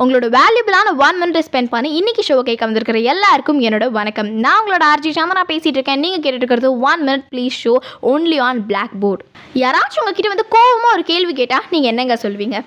உங்களோட வேல்யூபிளான one minute spend பண்ணி இன்னைக்கு ஷோ கேட்க வந்திருக்கிற எல்லாருக்கும் என்னோட வணக்கம். நான் உங்களோட ஆர்ஜி சந்தனா பேசிகிட்டு இருக்கேன். நீங்கள் கேட்டுட்டு இருக்கிறது one minute please show only on black board யாராச்சும் உங்ககிட்ட வந்து கோவமாக ஒரு கேள்வி கேட்டால் நீங்கள் என்னங்க சொல்வீங்க?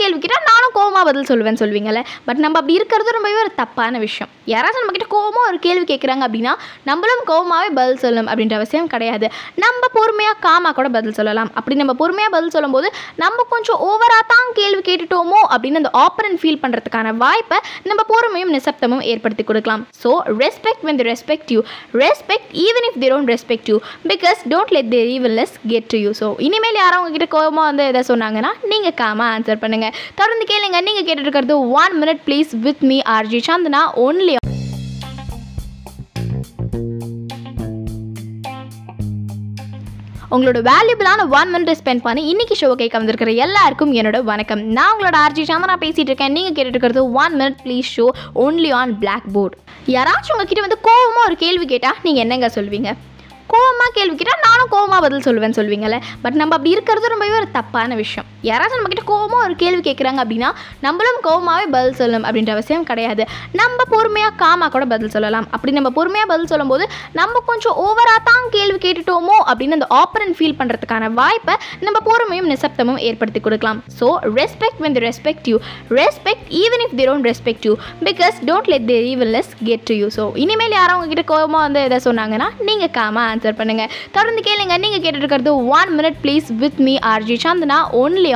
கேள்வி கேட்டால் நானும் கோவமாக பதில் சொல்லுவேன் சொல்வீங்கல்ல. பட் நம்ம அப்படி இருக்கிறது ரொம்பவே ஒரு தப்பான விஷயம். யாராச்சும் நம்மக்கிட்ட கோவமாக ஒரு கேள்வி கேட்குறாங்க அப்படின்னா நம்மளும் கோவமாகவே பதில் சொல்லணும் அப்படின்ற அவசியம் கிடையாது. நம்ம பொறுமையாக காமாக கூட பதில் சொல்லலாம். அப்படி நம்ம பொறுமையாக பதில் சொல்லும்போது நம்ம கொஞ்சம் ஓவராக தான் கேள்வி கேட்டுட்டோமோ அப்படின்னு அந்த ஆப்பரன் ஃபீல் பண்ணுறதுக்கான வாய்ப்பை நம்ம பொறுமையும் நிசப்தமும் ஏற்படுத்தி கொடுக்கலாம். So respect when they respect you respect even if they don't respect you because don't let their evilness get to you so இனிமேல் யாரும் உங்ககிட்ட கோவமாக வந்து எதை சொன்னாங்கன்னா நீங்கள் காமாக ஆன்சர் பண்ணுங்கள் தொடர்ந்து கேளுங்க. நீங்கள் கேட்டுட்டு இருக்கிறது one minute please with me RJ Chandana only உங்களோட வேல்யூபிளான ஒன் மினிட் ஸ்பெண்ட் பண்ணி இன்னைக்கு ஷோ கேட்க வந்திருக்கிற எல்லாருக்கும் என்னோட வணக்கம். நான் உங்களோட ஆர்ஜி சந்தனா பேசிட்டு இருக்கேன். நீங்கள் கேட்டுருக்கிறது one minute please show only on black board யாராச்சும் உங்ககிட்ட வந்து கோவமாக ஒரு கேள்வி கேட்டால் நீங்கள் என்னங்க சொல்வீங்க? கோவமாக கேள்வி கேட்டால் நானும் கோவமாக பதில் சொல்லுவேன்னு சொல்வீங்கல்ல. பட் நம்ம அப்படி இருக்கிறது ரொம்பவே ஒரு தப்பான விஷயம். யாராவது நம்மக்கிட்ட கோவமாக ஒரு கேள்வி கேட்குறாங்க அப்படின்னா நம்மளும் கோவமாகவே பதில் சொல்லணும் அப்படின்ற அவசியம் கிடையாது. நம்ம பொறுமையாக காமாக கூட பதில் சொல்லலாம். அப்படி நம்ம பொறுமையாக பதில் சொல்லும்போது நம்ம கொஞ்சம் ஓவராக தான் கேள்வி கேட்டுட்டோமோ அப்படின்னு அந்த ஆப்பரன் ஃபீல் பண்ணுறதுக்கான வாய்ப்பை நம்ம பொறுமையும் நிசப்தமும் ஏற்படுத்தி கொடுக்கலாம். So respect when they respect you respect even if they don't respect you because don't let the evilness get to you so இனிமேல் யாரும் உங்ககிட்ட கோவமாக வந்து எதை சொன்னாங்கன்னா நீங்கள் காமாக ஆன்சர் பண்ணுங்கள் தொடர்ந்து கேளுங்க. நீங்கள் கேட்டுட்டு இருக்கிறது one minute please with me RJ Chandana only